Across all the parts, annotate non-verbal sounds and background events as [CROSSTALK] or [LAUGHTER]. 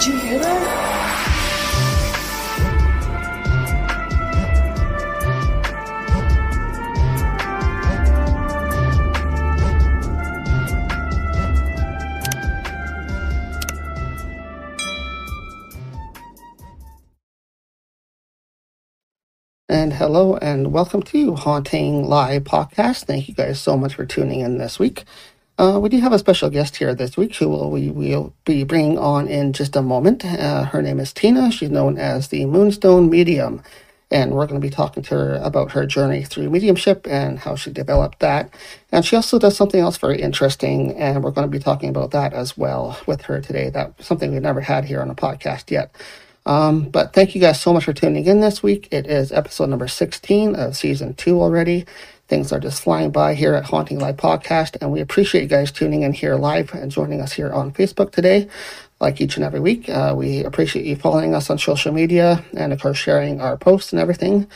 Did you hear that? And hello and welcome to Haunting Live Podcast. Thank you guys so much for tuning in this week. Uh, we do have a special guest here this week who will, we will be bringing on in just a moment. Uh, her name is Tina. She's known as the Moonstone Medium. And we're going to be talking to her about her journey through mediumship and how she developed that. And she also does something else very interesting, and we're going to be talking about that as well with her today. That's something we've never had here on a podcast yet. Um, but thank you guys so much for tuning in this week. It is episode number 16 of season two already. Things are just flying by here at Haunting Live Podcast, and we appreciate you guys tuning in here live and joining us here on Facebook today, like each and every week. Uh, we appreciate you following us on social media and, of course, sharing our posts and everything.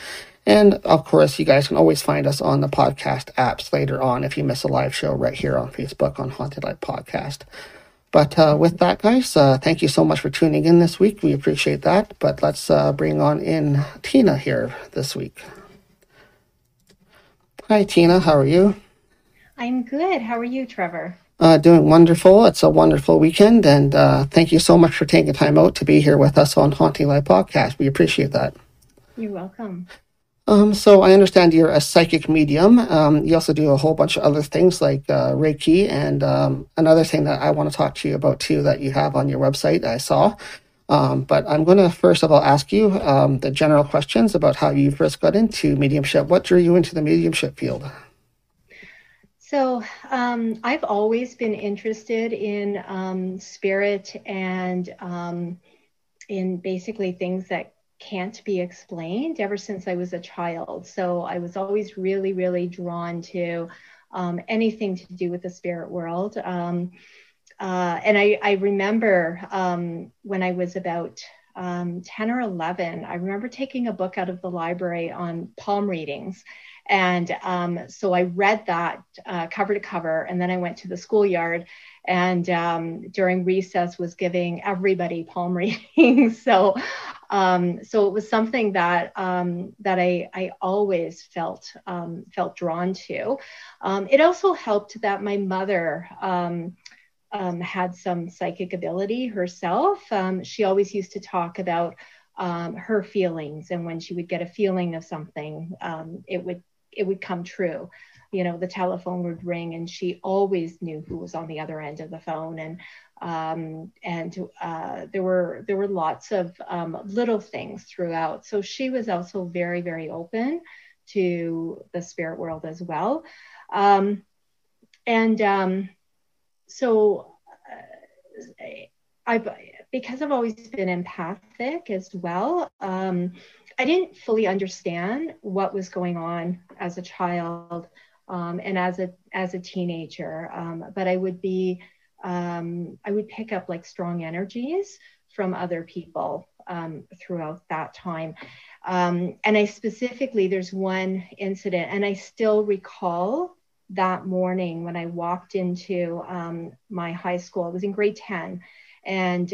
And of course, you guys can always find us on the podcast apps later on if you miss a live show right here on Facebook on Haunted Live Podcast. But uh, with that, guys, uh, thank you so much for tuning in this week. We appreciate that. But let's uh, bring on in Tina here this week. Hi, Tina. How are you? I'm good. How are you, Trevor? Uh, doing wonderful. It's a wonderful weekend, and uh, thank you so much for taking time out to be here with us on Haunting Live Podcast. We appreciate that. You're welcome. Um, so I understand you're a psychic medium. Um, you also do a whole bunch of other things like uh, Reiki, and um, another thing that I want to talk to you about too that you have on your website. I saw. Um, but I'm going to first of all ask you um, the general questions about how you first got into mediumship. What drew you into the mediumship field? So um, I've always been interested in spirit and in basically things that can't be explained ever since I was a child. So I was always really, really drawn to um, anything to do with the spirit world. Uh, and I, I remember um, when I was about um, 10 or 11, I remember taking a book out of the library on palm readings. And um, so I read that uh, cover to cover, and then I went to the schoolyard and um, during recess was giving everybody palm [LAUGHS] readings. so um, so it was something that um, that I, I always felt um, felt drawn to. It also helped that my mother um, um, had some psychic ability herself. she always used to talk about her feelings, and when she would get a feeling of something, it would it would come true. You know the telephone would ring and she always knew who was on the other end of the phone and um, and uh, there were there were lots of um, little things throughout. So she was also very very open to the spirit world as well. Um, and um, so uh, I've because I've always been empathic as well. Um, I didn't fully understand what was going on as a child um, and as a as a teenager. Um, but I would be um, I would pick up like strong energies from other people um, throughout that time. Um, and I specifically, there's one incident, and I still recall that morning when I walked into um, my high school. I was in grade 10. And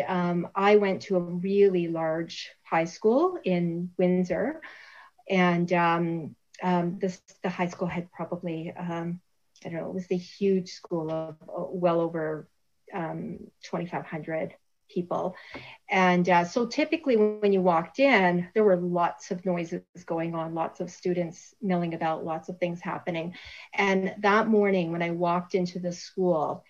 I went to a really large high school in Windsor. And um, um, this the high school had probably um, I don't know it was the huge school of uh, well over um, 2,500 people, and uh, so typically when you walked in, there were lots of noises going on, lots of students milling about, lots of things happening, and that morning when I walked into the school.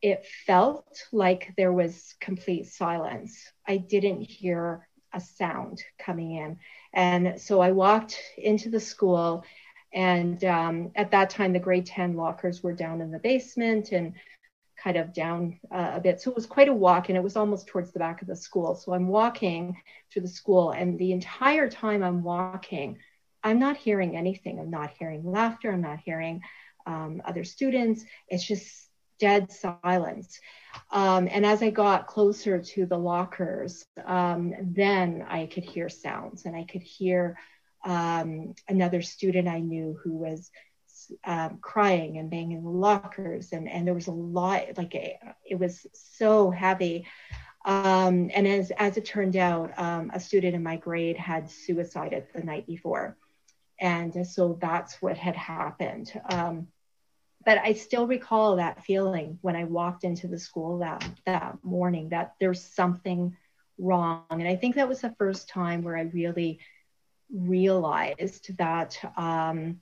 It felt like there was complete silence. I didn't hear a sound coming in. And so I walked into the school, and um, at that time, the grade 10 lockers were down in the basement and kind of down uh, a bit. So it was quite a walk, and it was almost towards the back of the school. So I'm walking through the school, and the entire time I'm walking, I'm not hearing anything. I'm not hearing laughter. I'm not hearing um, other students. It's just dead silence. Um, and as I got closer to the lockers, um, then I could hear sounds and I could hear um, another student I knew who was um, crying and banging the lockers. And, and there was a lot, like it was so heavy. Um, and as, as it turned out, um, a student in my grade had suicided the night before. And so that's what had happened. Um, but I still recall that feeling when I walked into the school that, that morning that there's something wrong. And I think that was the first time where I really realized that um,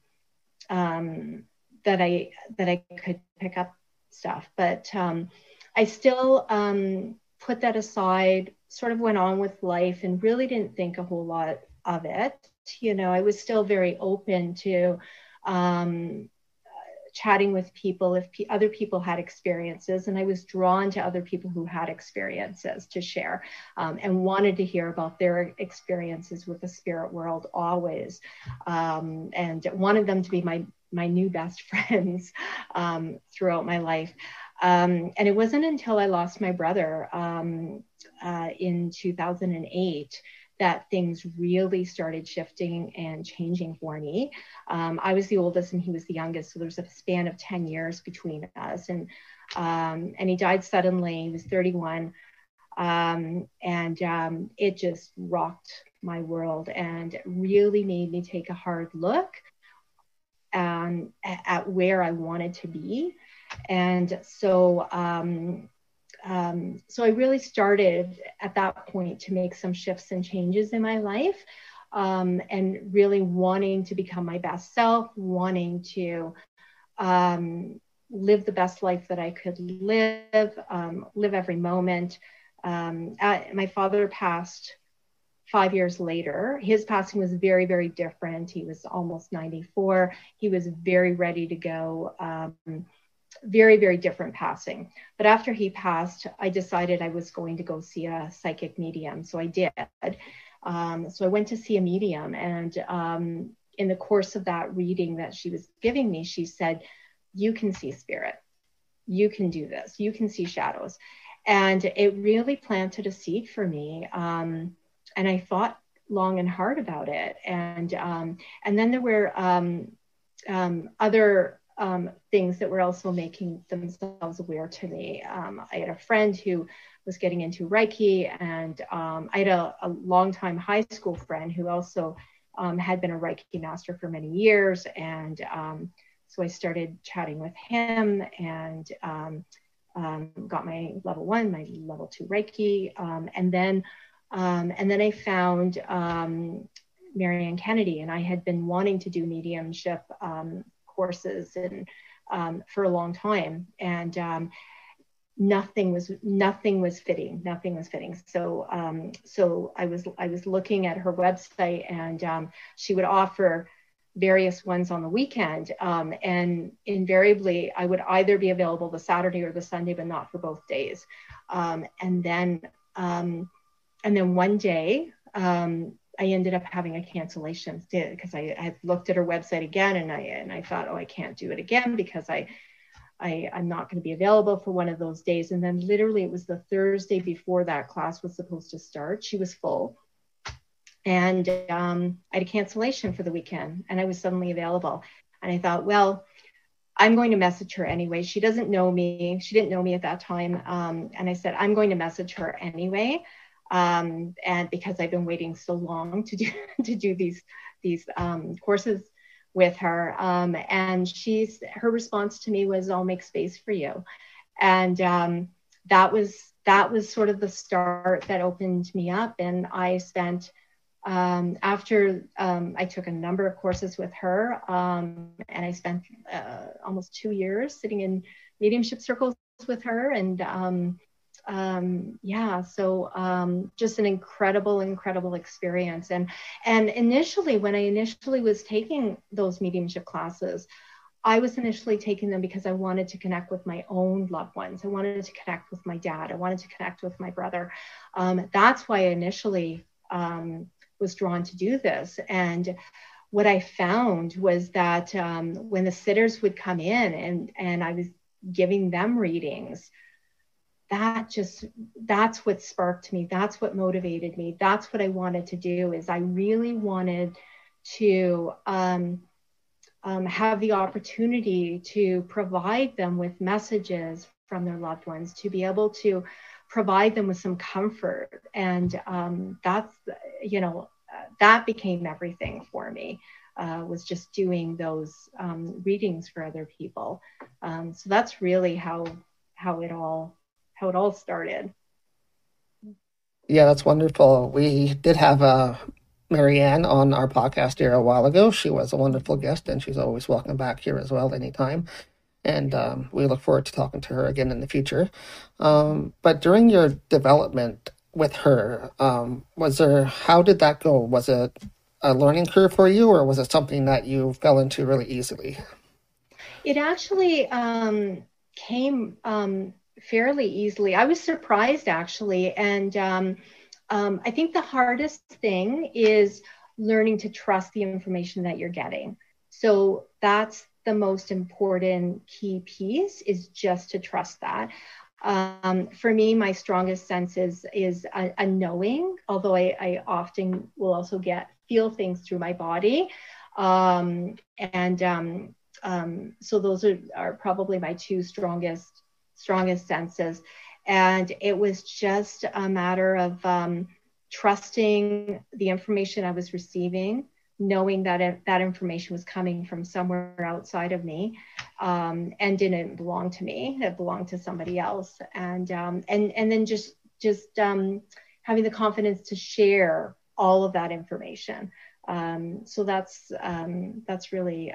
um, that I that I could pick up stuff. But um, I still um, put that aside, sort of went on with life, and really didn't think a whole lot of it. You know, I was still very open to um, chatting with people if p- other people had experiences and i was drawn to other people who had experiences to share um, and wanted to hear about their experiences with the spirit world always um, and wanted them to be my my new best [LAUGHS] friends um, throughout my life. Um, and it wasn't until i lost my brother um, uh, in 2008 that things really started shifting and changing for me. Um, I was the oldest and he was the youngest, so there's a span of 10 years between us. And um, and he died suddenly. He was 31, um, and um, it just rocked my world and really made me take a hard look um, at where I wanted to be. And so um, so I really started at that point to make some shifts and changes in my life um, and really wanting to become my best self, wanting to um, live the best life that I could live, um, live every moment. Um, at, my father passed five years later. His passing was very, very different. He was almost 94. He was very ready to go um, very, very different passing. But after he passed, I decided I was going to go see a psychic medium. So I did. Um, so I went to see a medium. And um, in the course of that reading that she was giving me, she said, You can see spirit. You can do this. You can see shadows. And it really planted a seed for me. Um, and I thought long and hard about it. And um, and then there were um, um, other um, things that were also making themselves aware to me. Um, I had a friend who was getting into Reiki, and um, I had a, a longtime high school friend who also um, had been a Reiki master for many years. And um, so I started chatting with him and um, got my level one, my level two Reiki, and then and then I found Marianne Kennedy, and I had been wanting to do mediumship um, courses and um, for a long time, and um, nothing was nothing was fitting. Nothing was fitting. So um, so I was I was looking at her website, and um, she would offer various ones on the weekend, um, and invariably I would either be available the Saturday or the Sunday, but not for both days. Um, and then and then one day um, I ended up having a cancellation because I had looked at her website again and I and I thought, oh, I can't do it again because I, I I'm not going to be available for one of those days. And then literally it was the Thursday before that class was supposed to start. She was full, and um, I had a cancellation for the weekend, and I was suddenly available. And I thought, well, I'm going to message her anyway. She doesn't know me. She didn't know me at that time. Um, and I said, I'm going to message her anyway um, and because I've been waiting so long to do [LAUGHS] to do these these um, courses with her, um, and she's her response to me was, "I'll make space for you," and um, that was that was sort of the start that opened me up, and I spent. Um, after um, I took a number of courses with her, and I spent uh, almost two years sitting in mediumship circles with her, and um, yeah, so um, just an incredible, incredible experience. And and initially, when I initially was taking those mediumship classes, I was initially taking them because I wanted to connect with my own loved ones. I wanted to connect with my dad. I wanted to connect with my brother. Um, that's why I initially um, was drawn to do this. And what I found was that um, when the sitters would come in and and I was giving them readings that just that's what sparked me that's what motivated me that's what i wanted to do is i really wanted to um, um, have the opportunity to provide them with messages from their loved ones to be able to provide them with some comfort. And um, that's, you know, that became everything for me. Uh, was just doing those um, readings for other people. Um, so that's really how how it all how it all started. Yeah, that's wonderful. We did have uh, Marianne on our podcast here a while ago. She was a wonderful guest, and she's always welcome back here as well anytime. And um, we look forward to talking to her again in the future. Um, but during your development with her, um, was there, how did that go? Was it a learning curve for you, or was it something that you fell into really easily? It actually um, came um, fairly easily. I was surprised actually, and um, um, I think the hardest thing is learning to trust the information that you're getting. So that's the most important key piece is just to trust that. Um, for me, my strongest sense is, is a, a knowing, although I, I, often will also get feel things through my body. Um, and um, um, so those are, are probably my two strongest strongest senses. And it was just a matter of um, trusting the information I was receiving, knowing that it, that information was coming from somewhere outside of me um, and didn't belong to me. It belonged to somebody else. And um, and and then just just um, having the confidence to share all of that information. Um, so that's um, that's really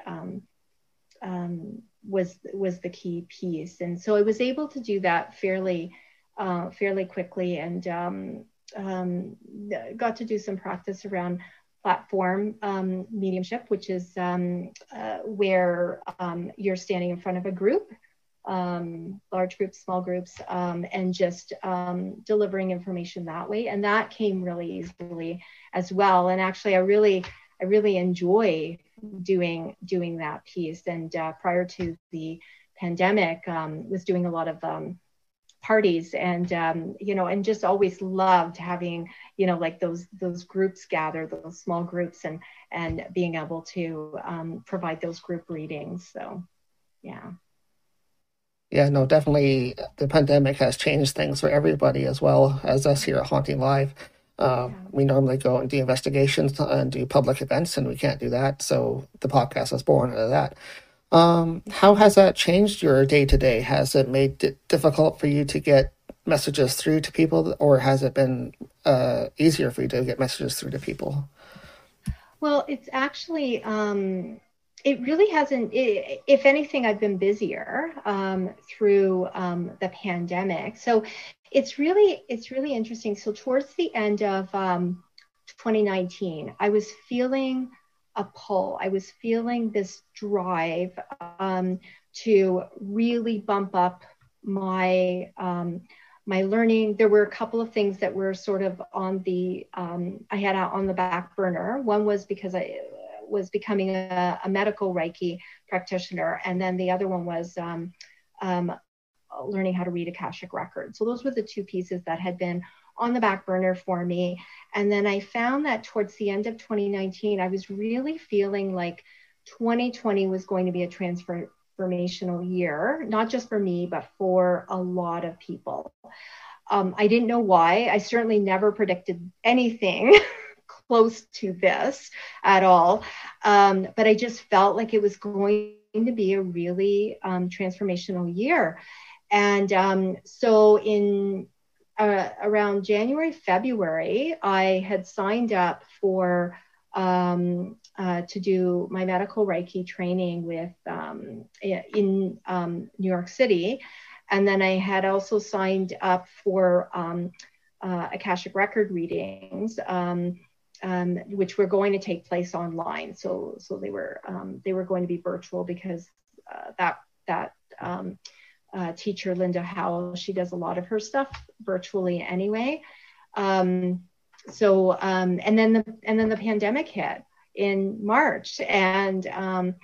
was was the key piece, and so I was able to do that fairly uh, fairly quickly, and um, um, got to do some practice around platform um, mediumship, which is um, uh, where um, you're standing in front of a group, large groups, small groups, and just delivering information that way, and that came really easily as well. And actually, I really I really enjoy doing doing that piece. And uh, prior to the pandemic, um, was doing a lot of um, parties and um, you know and just always loved having you know like those those groups gather those small groups and and being able to um, provide those group readings. So yeah. Yeah no definitely the pandemic has changed things for everybody as well as us here at haunting live uh, we normally go and do investigations and do public events, and we can't do that. So the podcast was born out of that. Um, how has that changed your day to day? Has it made it difficult for you to get messages through to people, or has it been uh, easier for you to get messages through to people? Well, it's actually um, it really hasn't. It, if anything, I've been busier um, through um, the pandemic. So it's really it's really interesting. So towards the end of um, 2019, I was feeling a pull. I was feeling this drive um, to really bump up my um, my learning. There were a couple of things that were sort of on the um, I had on the back burner. One was because I was becoming a, a medical Reiki practitioner, and then the other one was um, um, learning how to read Akashic records. So those were the two pieces that had been on the back burner for me. And then I found that towards the end of 2019, I was really feeling like 2020 was going to be a transformational year, not just for me, but for a lot of people. Um, I didn't know why. I certainly never predicted anything [LAUGHS] close to this at all. Um, but I just felt like it was going to be a really um, transformational year. And um, so in uh, around January, February, I had signed up for um, uh, to do my medical Reiki training with um, in um, New York City, and then I had also signed up for um, uh, Akashic record readings, um, um, which were going to take place online. So so they were they were going to be virtual because uh, that that uh, teacher, Linda Howe. She does a lot of her stuff virtually anyway. Um, so um, and then the and then the pandemic hit in March, and um,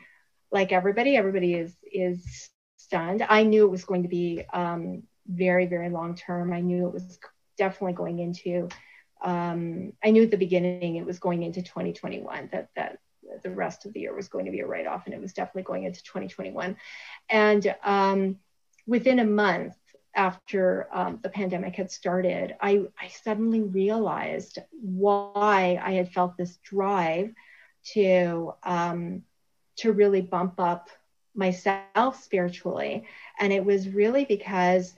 like everybody, everybody is is stunned. I knew it was going to be um, very very long term. I knew it was definitely going into. Um, I knew at the beginning it was going into 2021 that that the rest of the year was going to be a write off, and it was definitely going into 2021. And um, within a month, after um, the pandemic had started, I, I suddenly realized why I had felt this drive to um, to really bump up myself spiritually, and it was really because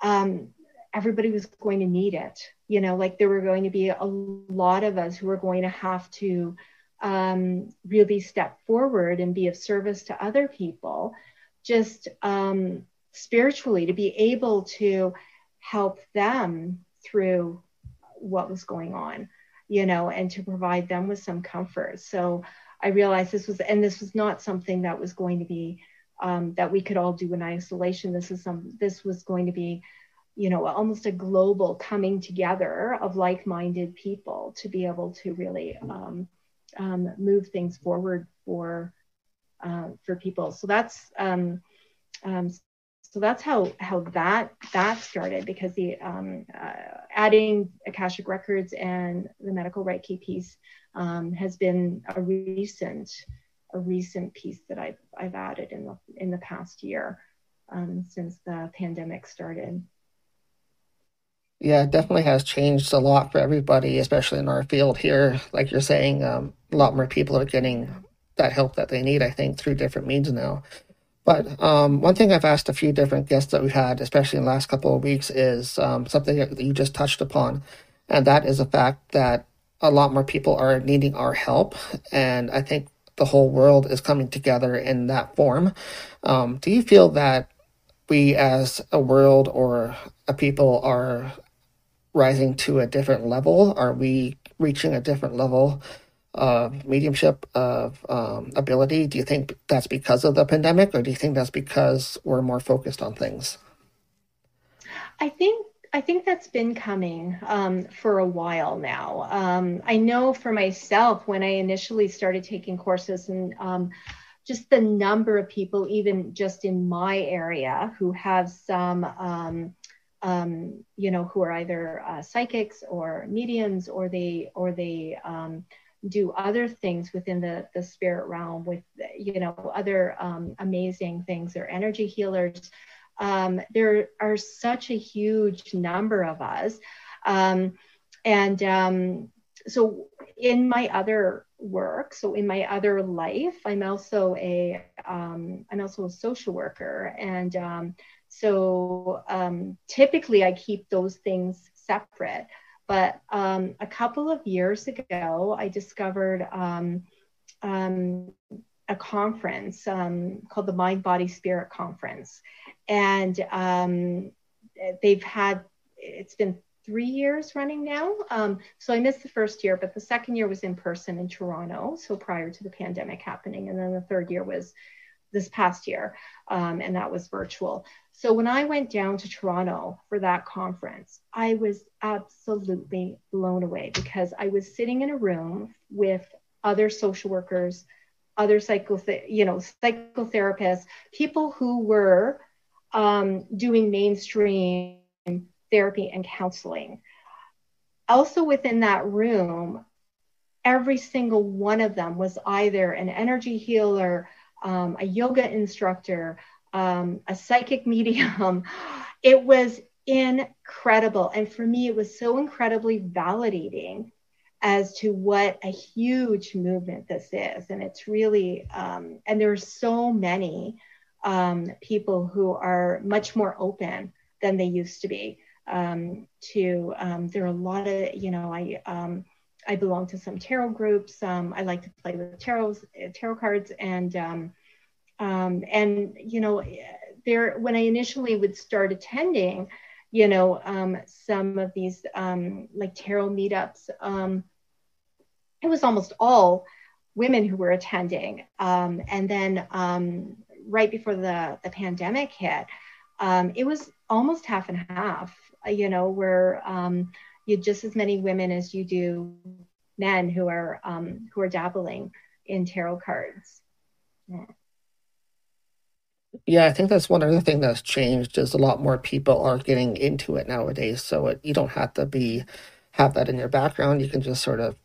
um, everybody was going to need it. You know, like there were going to be a lot of us who were going to have to um, really step forward and be of service to other people, just um, spiritually, to be able to help them through what was going on, you know, and to provide them with some comfort. So I realized this was, and this was not something that was going to be um, that we could all do in isolation. This is some, this was going to be, you know, almost a global coming together of like-minded people to be able to really um, um, move things forward for uh, for people. So that's um, um, so that's how how that that started because the um, uh, adding akashic records and the medical Reiki piece um, has been a recent a recent piece that I've I've added in the in the past year um, since the pandemic started. Yeah, it definitely has changed a lot for everybody, especially in our field here. Like you're saying, a lot more people are getting that help that they need, I think, through different means now. But um, one thing I've asked a few different guests that we've had, especially in the last couple of weeks, is um, something that you just touched upon. And that is the fact that a lot more people are needing our help. And I think the whole world is coming together in that form. Um, do you feel that we as a world or a people are rising to a different level? Are we reaching a different level of mediumship of um, ability? Do you think that's because of the pandemic, or do you think that's because we're more focused on things? I think I think that's been coming um, for a while now. Um, I know for myself when I initially started taking courses and um, just the number of people, even just in my area, who have some um, um, you know, who are either uh, psychics or mediums, or they or they um, do other things within the the spirit realm with you know other um, amazing things. They're energy healers. Um, there are such a huge number of us, um, and um, so in my other work so in my other life i'm also a am also a social worker and so um, typically I keep those things separate. But um, a couple of years ago, I discovered um, um a conference um, called the Mind Body Spirit Conference. And um, they've had, it's been three years running now. Um, so I missed the first year, but the second year was in person in Toronto. So prior to the pandemic happening. And then the third year was this past year, um, and that was virtual. So when I went down to Toronto for that conference, I was absolutely blown away because I was sitting in a room with other social workers, other psycho, you know, psychotherapists, people who were um, doing mainstream therapy and counseling. Also within that room, every single one of them was either an energy healer, um, a yoga instructor, um, a psychic medium. [LAUGHS] It was incredible. And for me, it was so incredibly validating as to what a huge movement this is. And it's really, um, and there are so many um, people who are much more open than they used to be. Um, to um, there are a lot of, you know, I um, I belong to some tarot groups. Um, I like to play with tarot tarot cards, and um, and you know, there when I initially would start attending, you know, um, some of these um, like tarot meetups, um, it was almost all women who were attending. Um, and then um, right before the the pandemic hit, it was almost half and half. You know, where you just as many women as you do men who are who are dabbling in tarot cards. Yeah. Yeah, I think that's one other thing that's changed is a lot more people are getting into it nowadays. So it, you don't have to be have that in your background. You can just sort of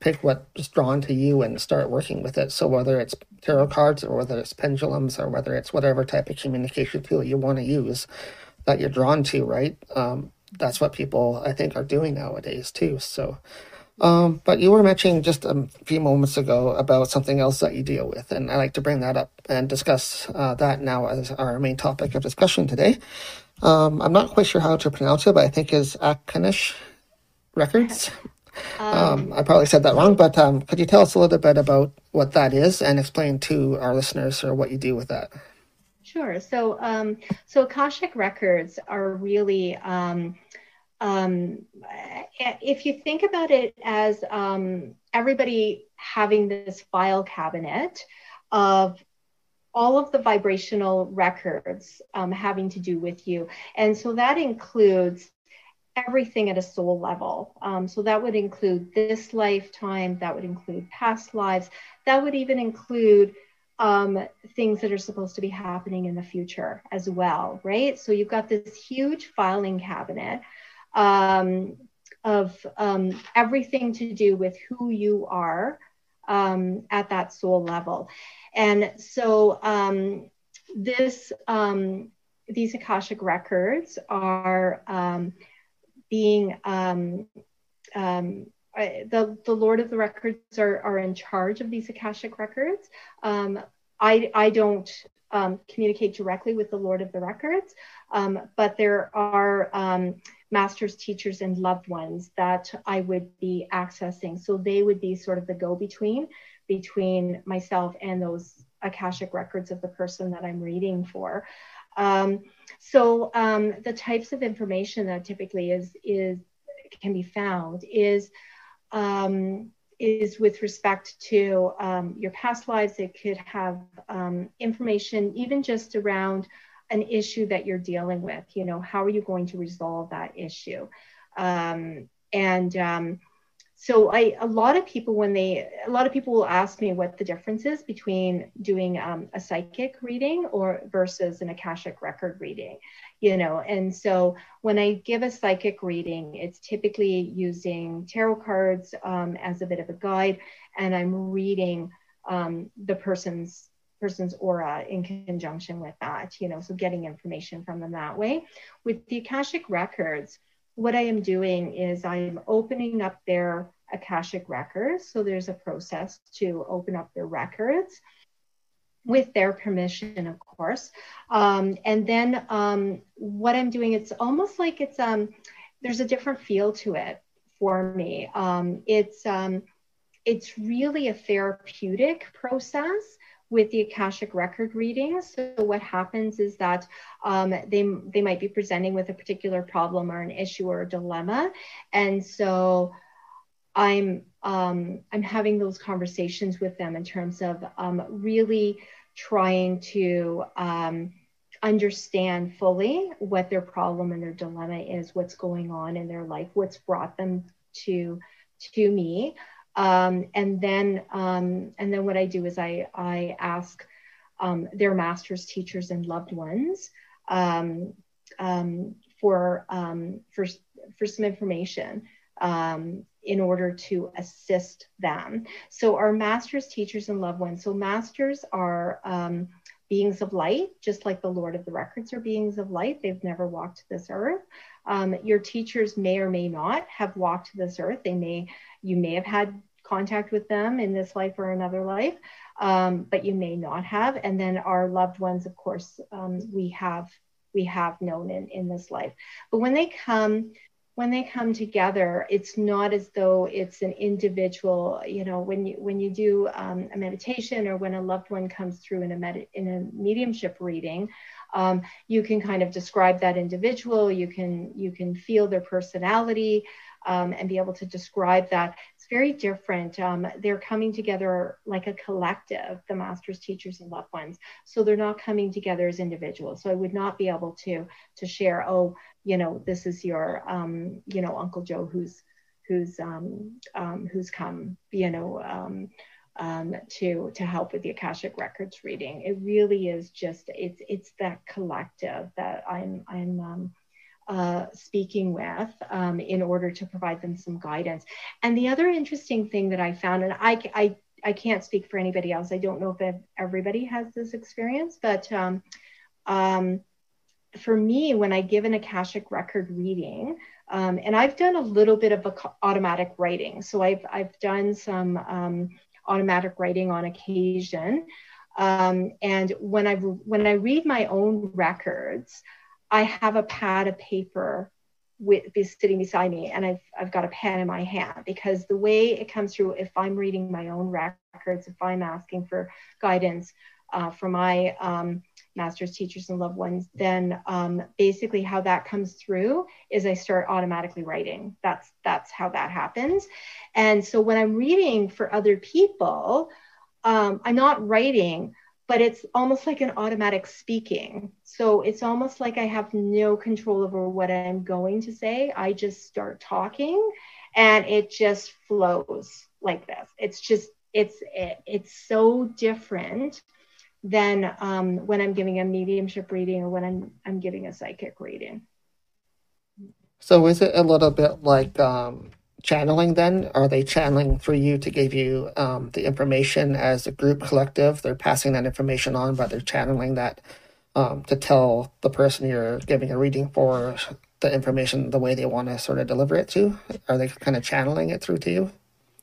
pick what's drawn to you and start working with it. So whether it's tarot cards or whether it's pendulums or whether it's whatever type of communication tool you want to use, that you're drawn to, right? Um, that's what people I think are doing nowadays too. So, um, but you were mentioning just a few moments ago about something else that you deal with, and I like to bring that up and discuss uh, that now as our main topic of discussion today. Um, I'm not quite sure how to pronounce it, but I think is Akanish Records. [LAUGHS] Um, um, I probably said that wrong, but um, could you tell us a little bit about what that is and explain to our listeners or what you do with that? Sure. So, um, so Akashic records are really, um, um, if you think about it as um, everybody having this file cabinet of all of the vibrational records um, having to do with you, and so that includes everything at a soul level. Um, so that would include this lifetime, that would include past lives, that would even include um, things that are supposed to be happening in the future as well, right? So you've got this huge filing cabinet um, of um, everything to do with who you are um, at that soul level. And so um, this um, these Akashic records are um being the, the Lord of the Records are, are in charge of these Akashic records. Um, I, I don't um, communicate directly with the Lord of the Records, um, but there are um, masters, teachers, and loved ones that I would be accessing. So they would be sort of the go between between myself and those Akashic records of the person that I'm reading for. Um, so um, the types of information that typically is is can be found is um, is with respect to um, your past lives. It could have um, information even just around an issue that you're dealing with. You know, how are you going to resolve that issue? Um, and um, so I, a lot of people when they, a lot of people will ask me what the difference is between doing um, a psychic reading or versus an akashic record reading, you know. And so when I give a psychic reading, it's typically using tarot cards um, as a bit of a guide, and I'm reading um, the person's person's aura in conjunction with that, you know. So getting information from them that way. With the akashic records what I am doing is I'm opening up their Akashic records. So there's a process to open up their records with their permission, of course. Um, and then um, what I'm doing, it's almost like it's um, there's a different feel to it for me. Um, it's um, it's really a therapeutic process with the Akashic record readings. So what happens is that um, they they might be presenting with a particular problem or an issue or a dilemma, and so I'm um, I'm having those conversations with them in terms of um, really trying to um, understand fully what their problem and their dilemma is, what's going on in their life, what's brought them to to me, um, and then um, and then what I do is I I ask um, their masters, teachers, and loved ones um, um, for um, for for some information in order to assist them. So our masters, teachers, and loved ones. So masters are beings of light, just like the Lord of the Records are beings of light. They've never walked this earth. Um, your teachers may or may not have walked this earth. They may, you may have had contact with them in this life or another life, um, but you may not have. And then our loved ones, of course, um, we have we have known in, in this life. But when they come, when they come together, it's not as though it's an individual. You know, when you when you do um, a meditation or when a loved one comes through in a med- in a mediumship reading, um, you can kind of describe that individual. You can you can feel their personality um, and be able to describe that. It's very different. Um, they're coming together like a collective, the masters, teachers, and loved ones. So they're not coming together as individuals. So I would not be able to to share, oh, you know, this is your, um, you know, Uncle Joe who's who's um, um, who's come, you know. Um, um, to to help with the Akashic Records reading. It really is just it's it's that collective that I'm I'm um, uh, speaking with um, in order to provide them some guidance. And the other interesting thing that I found, and I, I, I can't speak for anybody else, I don't know if everybody has this experience, but um, um, for me, when I give an Akashic record reading, um, and I've done a little bit of automatic writing. So I've, I've done some um, automatic writing on occasion. Um, and when I, when I read my own records, I have a pad of paper with be sitting beside me and I've, I've got a pen in my hand because the way it comes through if i'm reading my own records if i'm asking for guidance uh, for my um, masters teachers and loved ones then um, basically how that comes through is i start automatically writing. That's that's how that happens. And so when i'm reading for other people um, i'm not writing but it's almost like an automatic speaking. So it's almost like I have no control over what I'm going to say. I just start talking and it just flows like this. It's just, it's, it, it's so different than um, when I'm giving a mediumship reading or when I'm, I'm giving a psychic reading. So is it a little bit like um, channeling then? Are they channeling through you to give you um, the information as a group collective? They're passing that information on, but they're channeling that um, to tell the person you're giving a reading for the information the way they want to sort of deliver it to? Are they kind of channeling it through to you?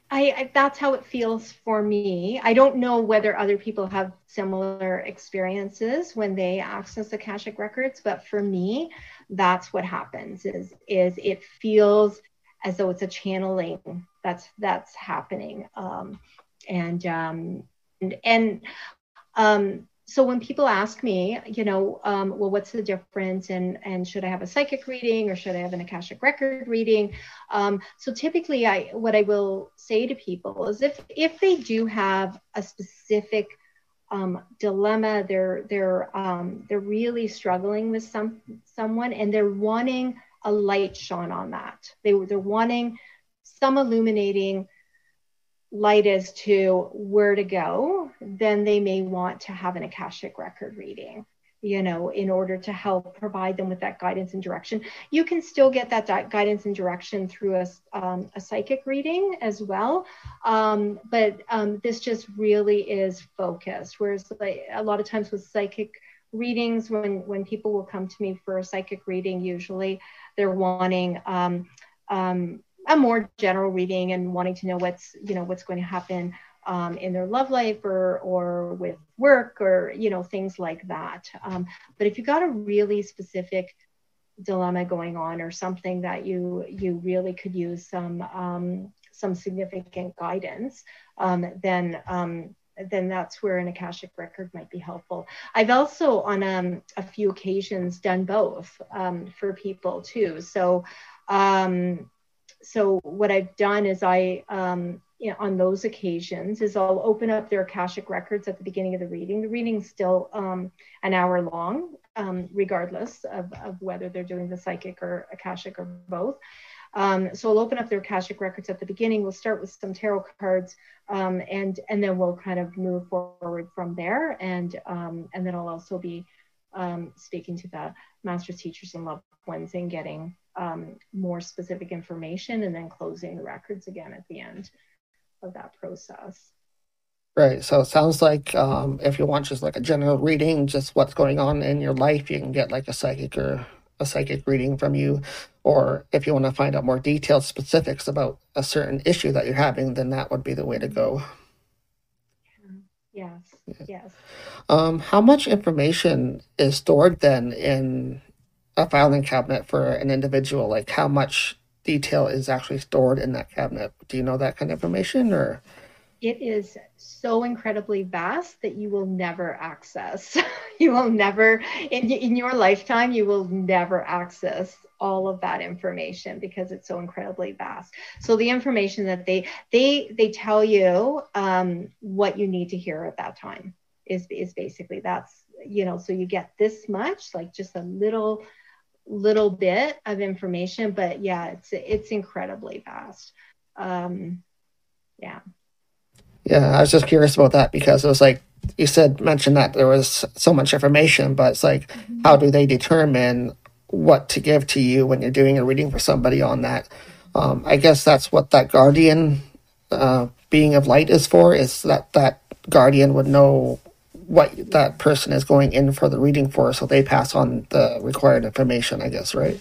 I, I, that's how it feels for me. I don't know whether other people have similar experiences when they access Akashic records, but for me, that's what happens. Is is it feels as though it's a channeling that's that's happening. Um, and um, and, and um, so when people ask me you know um, well what's the difference and and should i have a psychic reading or should i have an akashic record reading? Um, so typically i what i will say to people is if if they do have a specific um, dilemma they're they're um, they're really struggling with some someone and they're wanting a light shone on that. They were they're wanting some illuminating light as to where to go, then they may want to have an Akashic record reading, you know, in order to help provide them with that guidance and direction. You can still get that di- guidance and direction through a, um, a psychic reading as well. Um, but um, this just really is focused. Whereas like, a lot of times with psychic readings, when, when people will come to me for a psychic reading, usually they're wanting um, um, a more general reading and wanting to know what's you know what's going to happen um, in their love life or or with work or you know things like that. Um, but if you got a really specific dilemma going on or something that you you really could use some um, some significant guidance, um, then then that's where an Akashic record might be helpful. I've also, on um, a few occasions, done both um, for people too. So, um, so what I've done is I, um, you know, on those occasions, is I'll open up their Akashic records at the beginning of the reading. The reading's still um, an hour long, um, regardless of, of whether they're doing the psychic or Akashic or both. Um, so I'll open up their Akashic records at the beginning. We'll start with some tarot cards, um, and and then we'll kind of move forward from there. And um, and then I'll also be um, speaking to the masters, teachers, and loved ones and getting um, more specific information, and then closing the records again at the end of that process. Right. So it sounds like um, if you want just like a general reading, just what's going on in your life, you can get like a psychic or a psychic reading from you, or if you want to find out more detailed specifics about a certain issue that you're having, then that would be the way to go. Yes, yes. Um, how much information is stored then in a filing cabinet for an individual? Like how much detail is actually stored in that cabinet? Do you know that kind of information or? It is so incredibly vast that you will never access. [LAUGHS] you will never, in, in your lifetime, you will never access all of that information because it's so incredibly vast. So the information that they they they tell you um, what you need to hear at that time is is basically that's you know so you get this much like just a little little bit of information, but yeah, it's it's incredibly vast. Um, yeah. Yeah, I was just curious about that because it was like you said mentioned that there was so much information, but it's like mm-hmm. how do they determine what to give to you when you're doing a reading for somebody on that? Um, I guess that's what that guardian uh, being of light is for. Is that that guardian would know what that person is going in for the reading for, so they pass on the required information, I guess, right?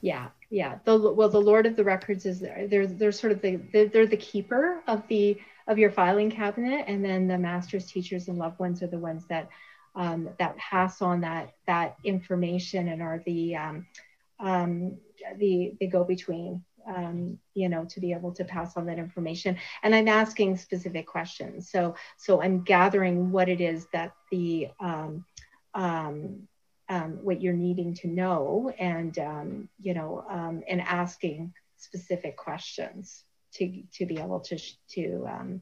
Yeah, yeah. The, well, the Lord of the Records is there. They're they're sort of the they're, they're the keeper of the of your filing cabinet, and then the masters, teachers, and loved ones are the ones that um, that pass on that that information and are the um, um, the the go between um, you know, to be able to pass on that information. And I'm asking specific questions. So, so I'm gathering what it is that the, um, um, what you're needing to know and, you know, and asking specific questions to, to be able to, to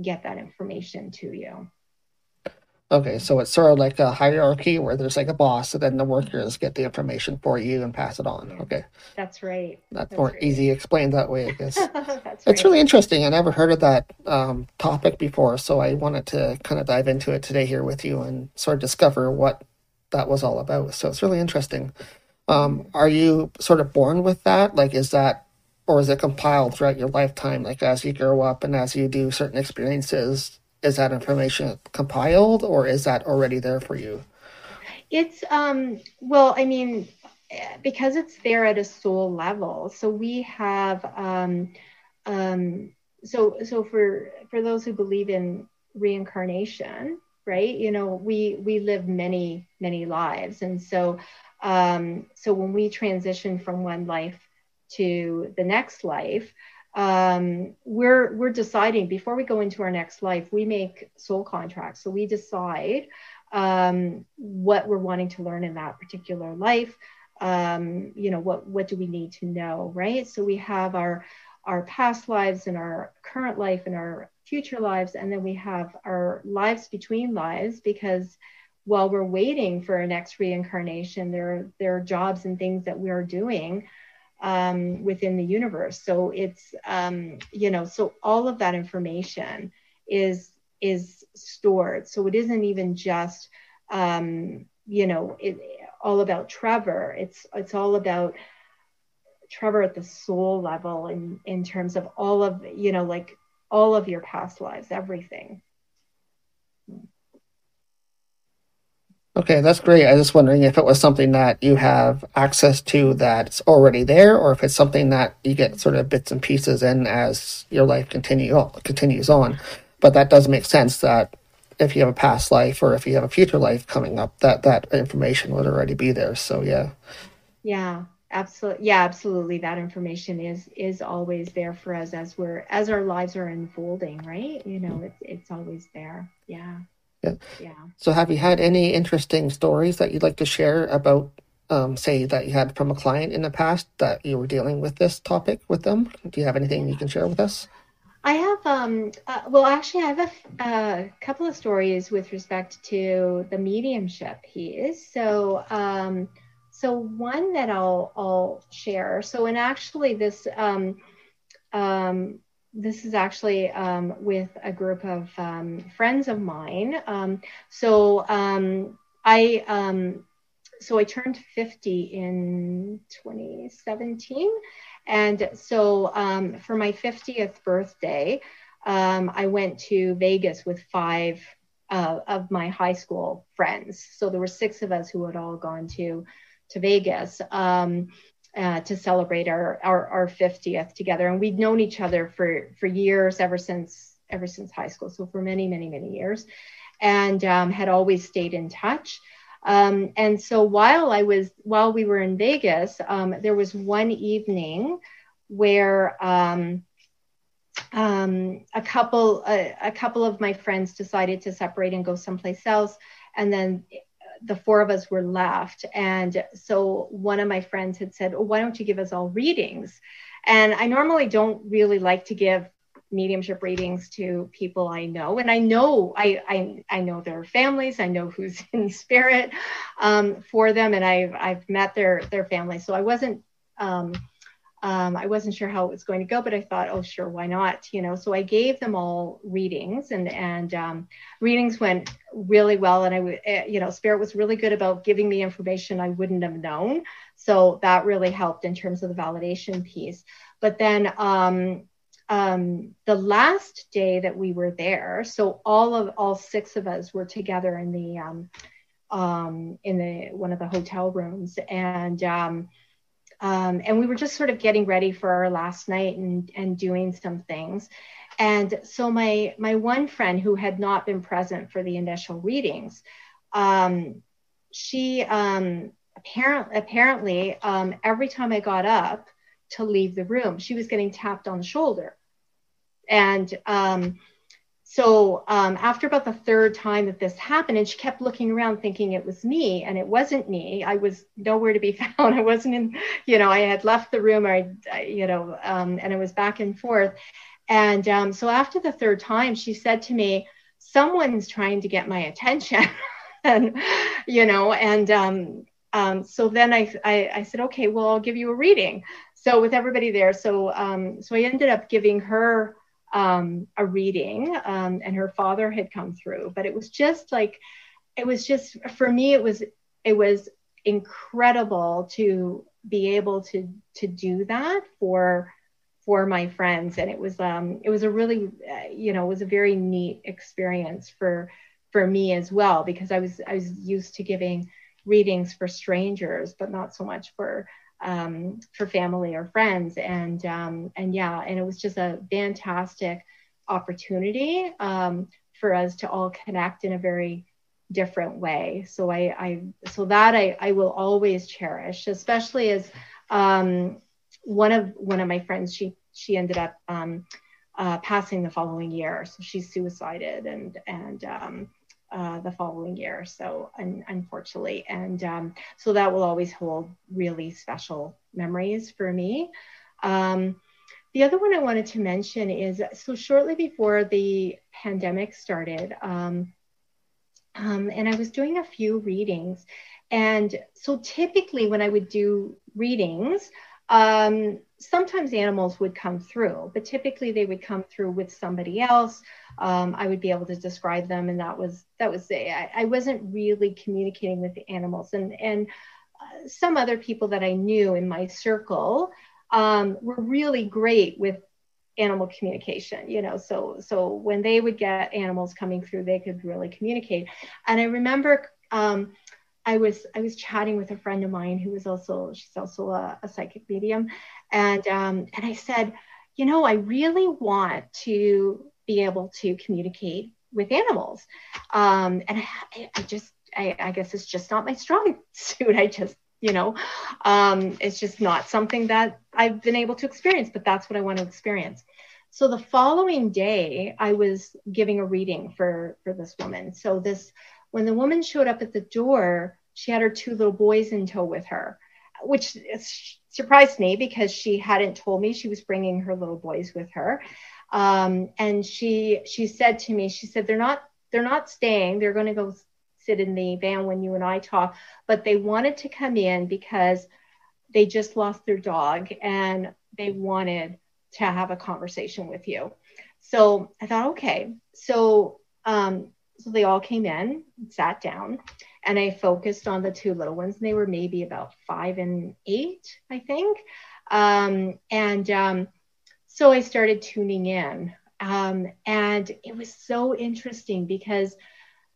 get that information to you. Okay, so it's sort of like a hierarchy where there's like a boss, and then the workers get the information for you and pass it on. Okay, that's right. That's, that's more right. easy explained that way, I [LAUGHS] guess. it's right. really interesting. I never heard of that um, topic before, so I wanted to kind of dive into it today here with you and sort of discover what that was all about. So it's really interesting. Um, are you sort of born with that? Like, is that, or is it compiled throughout your lifetime? Like, as you grow up and as you do certain experiences, is that information compiled or is that already there for you? It's um well, I mean, because it's there at a soul level. So we have um um so so for for those who believe in reincarnation, right? You know, we we live many many lives, and so um so when we transition from one life to the next life, um, we're we're deciding before we go into our next life we make soul contracts. So we decide um, what we're wanting to learn in that particular life um, you know what what do we need to know right? So we have our our past lives and our current life and our future lives and then we have our lives between lives because while we're waiting for our next reincarnation there there are jobs and things that we are doing um, within the universe. So it's um, you know so all of that information is is stored. So it isn't even just um, you know it, all about Trevor. It's it's all about Trevor at the soul level in in terms of all of you know like all of your past lives, everything. Okay, that's great. I was just wondering if it was something that you have access to that's already there, or if it's something that you get sort of bits and pieces in as your life continue continues on. But that does make sense that if you have a past life or if you have a future life coming up, that that information would already be there. So yeah. Yeah, absolutely. Yeah, absolutely. That information is is always there for us as we're as our lives are unfolding, right? You know, it's it's always there. Yeah. Yeah. Yeah. So, have you had any interesting stories that you'd like to share about, um, say, that you had from a client in the past that you were dealing with this topic with them? Do you have anything you can share with us? I have, um, uh, well, actually, I have a, a, couple of stories with respect to the mediumship piece. So, um, so one that I'll, I'll share. So, and actually, this um, um, this is actually um, with a group of um, friends of mine. Um, so um, I um, so I turned 50 in 2017, and so um, for my 50th birthday, I went to Vegas with five uh, of my high school friends. So there were six of us who had all gone to to Vegas. Um, uh, to celebrate our, our, our 50th together. And we'd known each other for, for years, ever since, ever since high school. So for many, many, many years and um, had always stayed in touch. Um, and so while I was, while we were in Vegas, um, there was one evening where um, um, a couple, a, a couple of my friends decided to separate and go someplace else. And then the four of us were left. And so one of my friends had said, oh, why don't you give us all readings? And I normally don't really like to give mediumship readings to people I know. And I know I I, I know their families, I know who's [LAUGHS] in spirit um, for them, and I've I've met their their families. So I wasn't um, um, I wasn't sure how it was going to go, but I thought, oh, sure, why not? You know, so I gave them all readings, and and um, readings went really well. And I, eh, you know, Spirit was really good about giving me information I wouldn't have known, so that really helped in terms of the validation piece. But then, um, um, the last day that we were there, so all of all six of us were together in the um, um, in the one of the hotel rooms, and um, um, and we were just sort of getting ready for our last night and and doing some things. And so my my one friend who had not been present for the initial readings, um, she um, apparently apparently um, every time I got up to leave the room, she was getting tapped on the shoulder, and um, so um, after about the third time that this happened, and she kept looking around thinking it was me, and it wasn't me. I was nowhere to be [LAUGHS] found. I wasn't in, you know, I had left the room, or I, you know, um, and it was back and forth. And um, so after the third time, she said to me, "Someone's trying to get my attention," [LAUGHS] and you know, and um, um, so then I, I, I said, "Okay, well, I'll give you a reading." So with everybody there, so um, so I ended up giving her um, a reading, um, and her father had come through. But it was just like, it was just for me, it was it was incredible to be able to to do that for for my friends, and it was um, it was a really uh, you know it was a very neat experience for for me as well because I was I was used to giving readings for strangers, but not so much for um, for family or friends. And um, and yeah, and it was just a fantastic opportunity um, for us to all connect in a very different way. So I, I so that I, I will always cherish, especially as um, one of one of my friends she she ended up um, uh, passing the following year, so she suicided and and um, uh, the following year. So un- unfortunately, and um, so that will always hold really special memories for me. Um, the other one I wanted to mention is so shortly before the pandemic started, um, um and I was doing a few readings. And so typically, when I would do readings, um, sometimes animals would come through, but typically they would come through with somebody else. Um, I would be able to describe them, and that was that was I, I wasn't really communicating with the animals, and and uh, some other people that I knew in my circle um, were really great with animal communication you know so so when they would get animals coming through they could really communicate and i remember um, I was I was chatting with a friend of mine who was also she's also a, a psychic medium, and um, and I said, you know, I really want to be able to communicate with animals, um, and I, I just I, I, guess it's just not my strong [LAUGHS] suit. I just you know, um, it's just not something that I've been able to experience, but that's what I want to experience. So the following day, I was giving a reading for for this woman. So this when the woman showed up at the door, she had her two little boys in tow with her, which surprised me because she hadn't told me she was bringing her little boys with her. Um, and she she said to me, she said they're not they're not staying. They're going to go sit in the van when you and I talk, but they wanted to come in because they just lost their dog and they wanted to have a conversation with you. So I thought, okay. So um, so they all came in, sat down, and I focused on the two little ones. And they were maybe about five and eight, I think. Um, and um, so I started tuning in. Um, and it was so interesting because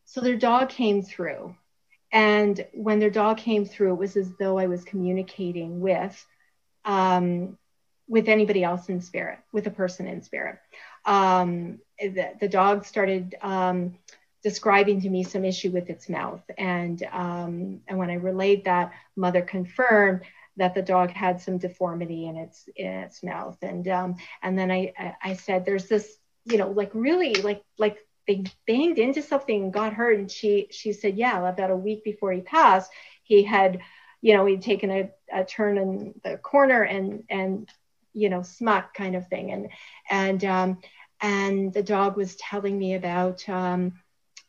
so their dog came through. And when their dog came through, it was as though I was communicating with um, with anybody else in spirit, with a person in spirit. Um, the, the dog started um, describing to me some issue with its mouth. And, um, and when I relayed that, mother confirmed that the dog had some deformity in its in its mouth. And um, and then I, I said, there's this, you know, like really like like they banged into something and got hurt. And she she said, yeah, about a week before he passed, he had, you know, he'd taken a, a turn in the corner and and you know smuck kind of thing. And and um, and the dog was telling me about um,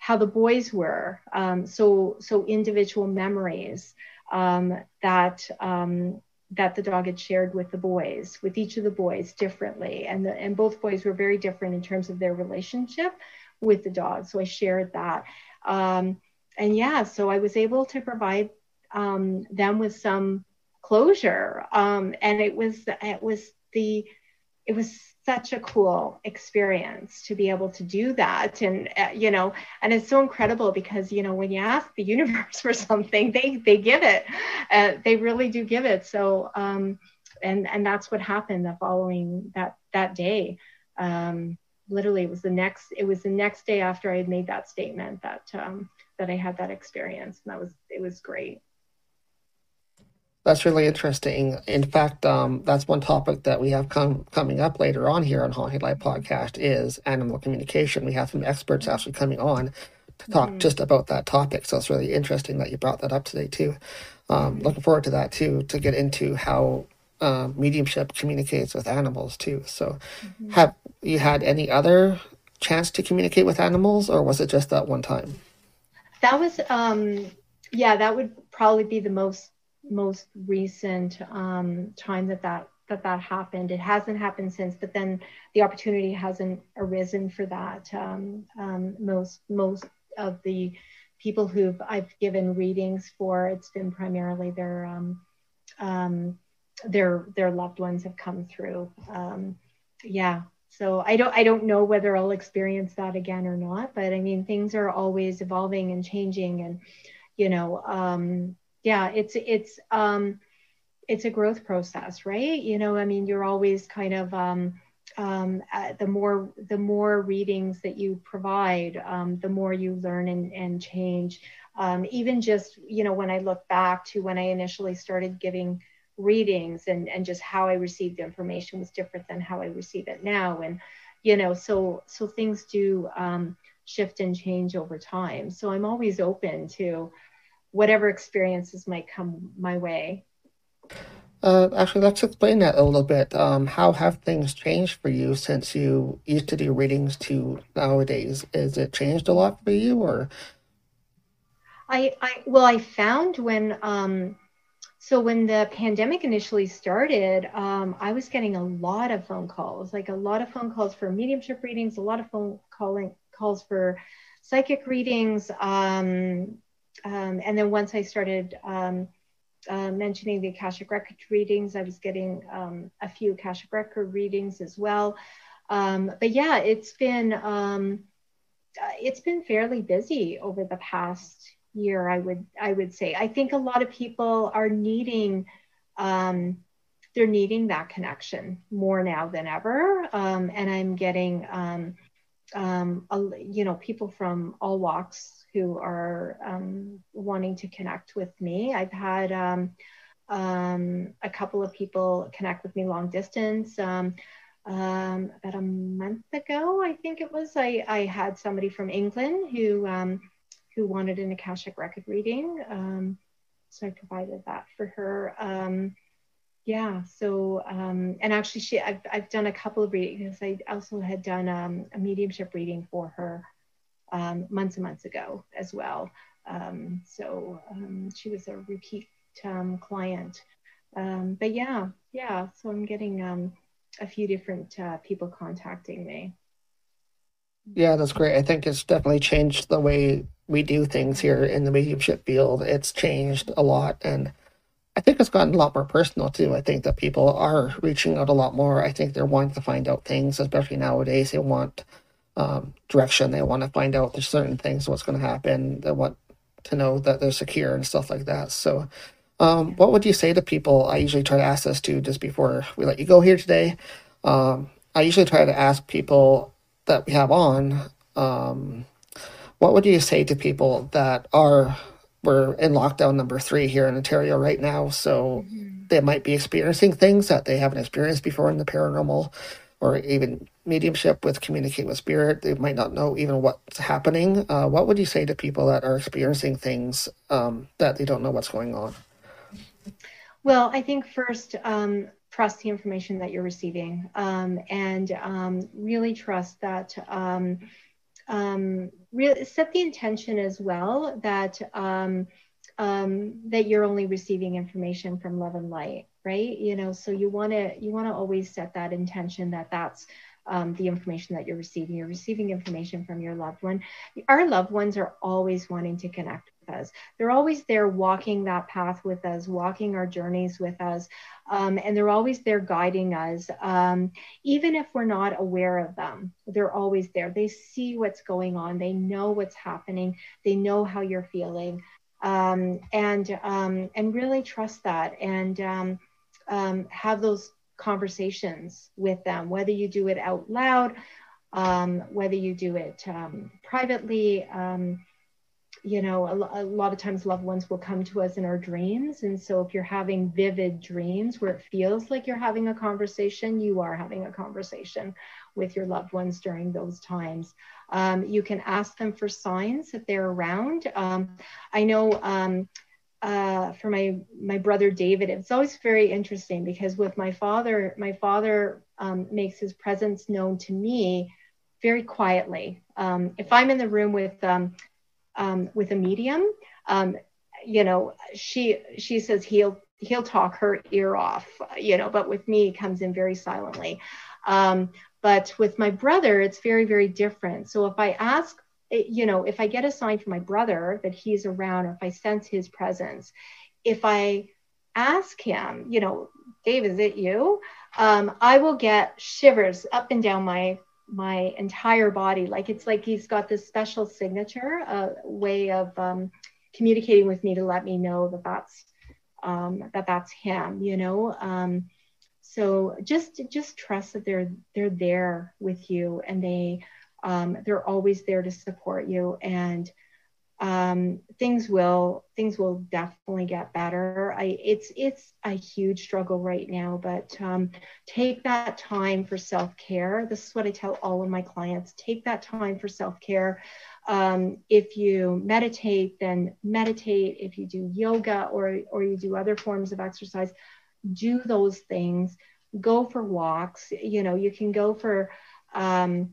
how the boys were. Um, so so individual memories um, that um, that the dog had shared with the boys, with each of the boys differently, and the, and both boys were very different in terms of their relationship with the dog. So I shared that, um, and yeah, so I was able to provide um, them with some closure, um, and it was it was the it was such a cool experience to be able to do that. And uh, you know and it's so incredible because you know when you ask the universe [LAUGHS] for something they they give it uh, they really do give it. So um and and that's what happened the following that that day. Um literally it was the next it was the next day after i had made that statement that um that i had that experience. And that was it was great that's really interesting. In fact, um, that's one topic that we have come coming up later on here on Haunting Live podcast is animal communication. We have some experts actually coming on to talk mm-hmm. just about that topic. So it's really interesting that you brought that up today too. Um, mm-hmm. Looking forward to that too, to get into how uh, mediumship communicates with animals too. So, mm-hmm. have you had any other chance to communicate with animals, or was it just that one time? That was, um, yeah, that would probably be the most most recent um, time that that that that happened. It hasn't happened since, but then the opportunity hasn't arisen for that. Um, um, most most of the people who I've given readings for, it's been primarily their um, um, their their loved ones have come through. Um, yeah, so I don't I don't know whether I'll experience that again or not. But I mean, things are always evolving and changing, and you know, yeah it's it's um it's a growth process right you know i mean you're always kind of um um, uh, the more the more readings that you provide, um, the more you learn and, and change. Um, even just you know when I look back to when I initially started giving readings and and just how I received information was different than how I receive it now, and you know so so things do um, shift and change over time. So I'm always open to whatever experiences might come my way. Uh, actually, let's explain that a little bit. Um, how have things changed for you since you used to do readings to nowadays? Is it changed a lot for you, or? I, I well, I found when um, so when the pandemic initially started, um, I was getting a lot of phone calls, like a lot of phone calls for mediumship readings, a lot of phone calling calls for psychic readings. Um, um, and then once I started um, uh, mentioning the Akashic Record readings, I was getting um, a few Akashic Record readings as well. Um, but yeah, it's been um, uh, it's been fairly busy over the past year. I would I would say. I think a lot of people are needing um, they're needing that connection more now than ever. and I'm getting um, you know, people from all walks who are um, wanting to connect with me. I've had um, um, a couple of people connect with me long distance. Um, um, about a month ago, I think it was, I, I had somebody from England who who wanted an Akashic record reading. so I provided that for her yeah so um, and actually she I've, I've done a couple of readings i also had done um, a mediumship reading for her um, months and months ago as well. Um, so um, she was a repeat um, client. But yeah yeah so i'm getting a few different uh, people contacting me. Yeah that's great. I think it's definitely changed the way we do things here in the mediumship field. It's changed a lot and I think it's gotten a lot more personal too. I think that people are reaching out a lot more. I think they're wanting to find out things, especially nowadays. They want um, direction. They want to find out there's certain things, what's going to happen. They want to know that they're secure and stuff like that. So, um, what would you say to people? I usually try to ask this to just before we let you go here today. Um, I usually try to ask people that we have on, um, what would you say to people that are we're in lockdown number three here in Ontario right now, so mm-hmm. they might be experiencing things that they haven't experienced before in the paranormal or even mediumship with communicate with spirit. They might not know even what's happening. Uh, what would you say to people that are experiencing things um, that they don't know what's going on? Well, I think first, um, trust the information that you're receiving um, and um, really trust that um, really set the intention as well that um, um, that you're only receiving information from love and light, right? You know, so you want to you want to always set that intention that that's um, the information that you're receiving. You're receiving information from your loved one. Our loved ones are always wanting to connect us. They're always there walking that path with us, walking our journeys with us. Um, and they're always there guiding us. Um, even if we're not aware of them, they're always there. They see what's going on, they know what's happening, they know how you're feeling. Um, and um, and really trust that and um, um, have those conversations with them, whether you do it out loud, um, whether you do it um, privately. Um, you know, a, a, lot of times loved ones will come to us in our dreams. And so if you're having vivid dreams where it feels like you're having a conversation, you are having a conversation with your loved ones during those times. Um, you can ask them for signs that they're around. Um, I know um, uh, for my my brother David, it's always very interesting because with my father, my father um, makes his presence known to me very quietly. Um, if I'm in the room with um, um with a medium, um, you know, she she says he'll he'll talk her ear off, you know, but with me, he comes in very silently. Um, but with my brother, it's very very different. So if I ask you know, if I get a sign from my brother that he's around, or if I sense his presence, if I ask him, you know, Dave, is it you? Um, I will get shivers up and down my my entire body. Like it's like he's got this special signature, a way of um, communicating with me to let me know that that's um, that that's him. You know. Um, so just just trust that they're they're there with you and they um, they're always there to support you, and um, things will things will definitely get better. I it's it's a huge struggle right now, but um, take that time for self care. This is what I tell all of my clients: take that time for self care. Um, if you meditate, then meditate. If you do yoga or or you do other forms of exercise, do those things. Go for walks. You know, you can go for um,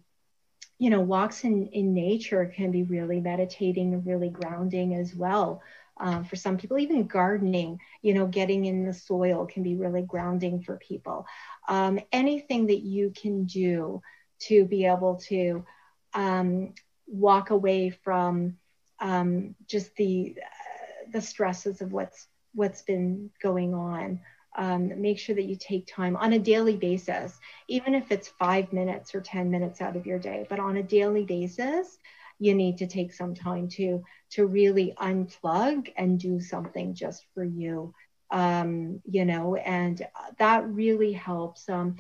you know, walks in, in nature can be really meditating and really grounding as well. Um, for some people, even gardening, you know, getting in the soil can be really grounding for people. Um, anything that you can do to be able to um, walk away from um, just the uh, the stresses of what's what's been going on um, make sure that you take time on a daily basis, even if it's five minutes or 10 minutes out of your day, but on a daily basis, you need to take some time to to really unplug and do something just for you. Um, you know and that really helps um,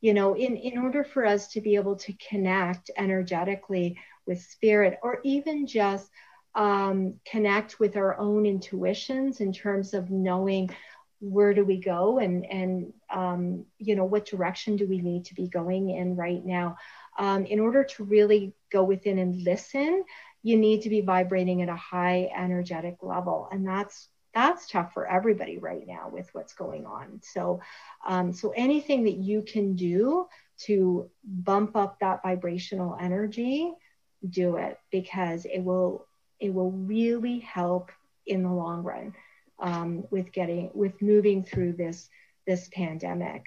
you know in in order for us to be able to connect energetically with spirit or even just um, connect with our own intuitions in terms of knowing where do we go and and um, you know what direction do we need to be going in right now? Um, in order to really go within and listen you need to be vibrating at a high energetic level. And that's that's tough for everybody right now with what's going on. So um, so anything that you can do to bump up that vibrational energy do it because it will it will really help in the long run um, with getting with moving through this this pandemic.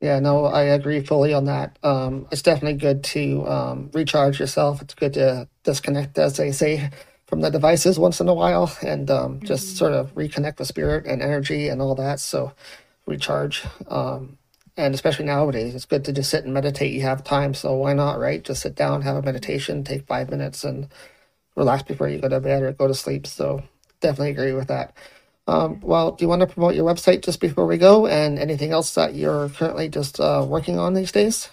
Yeah, no, I agree fully on that. Um, it's definitely good to um, recharge yourself. It's good to disconnect, as they say, from the devices once in a while and um, mm-hmm. just sort of reconnect the spirit and energy and all that. So, recharge. Um, and especially nowadays, it's good to just sit and meditate. You have time, so why not, right? Just sit down, have a meditation, take five minutes, and relax before you go to bed or go to sleep. So definitely agree with that. Um, well, do you want to promote your website just before we go and anything else that you're currently just uh, working on these days?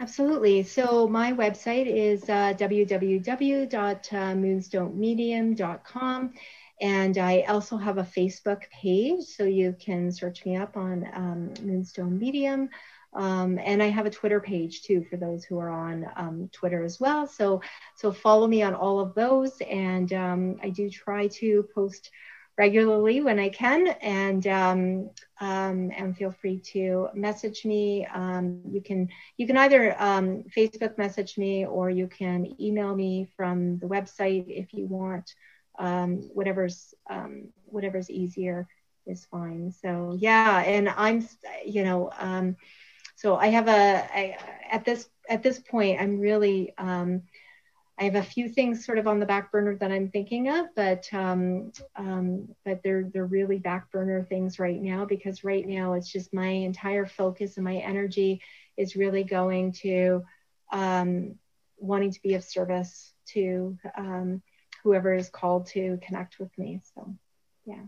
Absolutely. So my website is uh, www.moonstonemedium.com. And I also have a Facebook page, so you can search me up on um, Moonstone Medium. Um, and I have a Twitter page too for those who are on um, Twitter as well. So so follow me on all of those, and um, I do try to post regularly when I can, and um, um, and feel free to message me. Um, you can you can either Facebook message me or you can email me from the website if you want. whatever's whatever's easier is fine. So yeah, and I'm you know so I have a I, at this at this point, I'm really um, I have a few things sort of on the back burner that I'm thinking of, but um, um, but they're they're really back burner things right now because right now it's just my entire focus and my energy is really going to um, wanting to be of service to um, whoever is called to connect with me. So, yeah.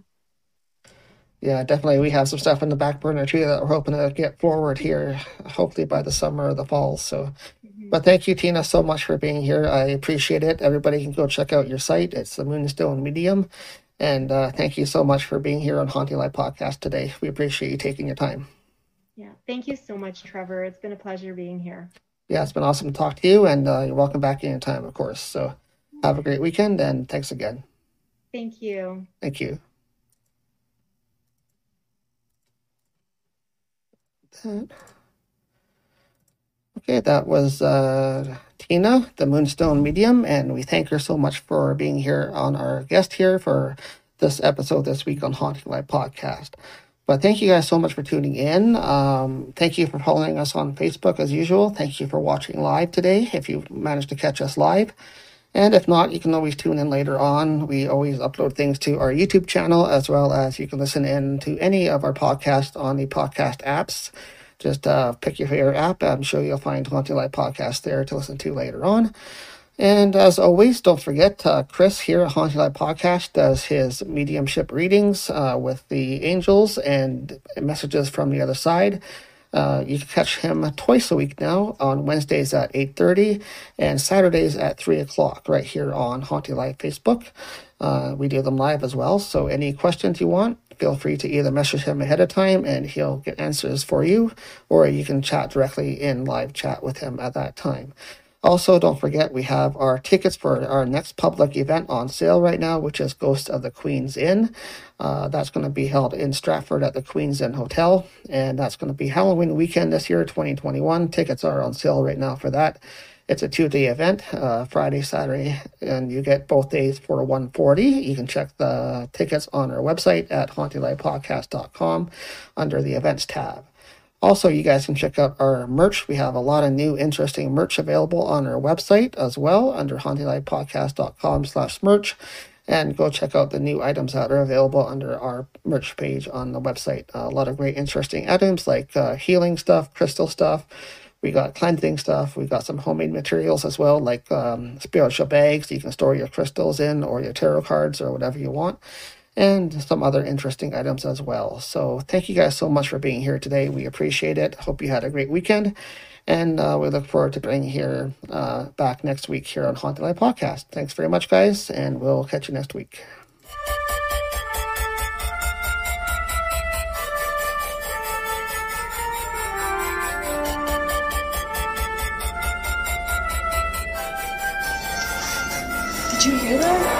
Yeah, definitely. We have some stuff in the back burner too that we're hoping to get forward here, hopefully by the summer or the fall. So, mm-hmm. but thank you, Tina, so much for being here. I appreciate it. Everybody can go check out your site. It's the Moonstone Medium. And uh, thank you so much for being here on Haunting Live Podcast today. We appreciate you taking your time. Yeah, thank you so much, Trevor. It's been a pleasure being here. Yeah, it's been awesome to talk to you, and uh, you're welcome back anytime, of course. So have a great weekend, and thanks again. Thank you. Thank you. That. Okay, that was uh, Tina, the Moonstone Medium, and we thank her so much for being here on our guest here for this episode this week on Haunting Live Podcast. But thank you guys so much for tuning in. Um, thank you for following us on Facebook as usual. Thank you for watching live today if you managed to catch us live. And if not, you can always tune in later on. We always upload things to our YouTube channel as well as you can listen in to any of our podcasts on the podcast apps. Just uh, pick your favorite app. I'm sure you'll find Haunting Live Podcast there to listen to later on. And as always, don't forget, uh, Chris here at Haunting Live Podcast does his mediumship readings uh, with the angels and messages from the other side. Uh, you can catch him twice a week now on Wednesdays at 8.30 and Saturdays at 3 o'clock right here on Haunting Live Facebook. Uh, we do them live as well, so any questions you want, feel free to either message him ahead of time and he'll get answers for you, or you can chat directly in live chat with him at that time. Also, don't forget we have our tickets for our next public event on sale right now, which is Ghost of the Queen's Inn. Uh, that's going to be held in Stratford at the Queen's Inn Hotel, and that's going to be Halloween weekend this year, 2021. Tickets are on sale right now for that. It's a two-day event, uh, Friday, Saturday, and you get both days for 140. You can check the tickets on our website at hauntinglivepodcast.com under the events tab. Also, you guys can check out our merch. We have a lot of new interesting merch available on our website as well under hauntinglivepodcast.com slash merch. And go check out the new items that are available under our merch page on the website. Uh, a lot of great interesting items like uh, healing stuff, crystal stuff. We got cleansing stuff. We got some homemade materials as well, like um, spiritual bags you can store your crystals in or your tarot cards or whatever you want and some other interesting items as well. So thank you guys so much for being here today. We appreciate it. Hope you had a great weekend. And uh, we look forward to bringing here uh, back next week here on Haunted Live Podcast. Thanks very much, guys, and we'll catch you next week. Did you hear that?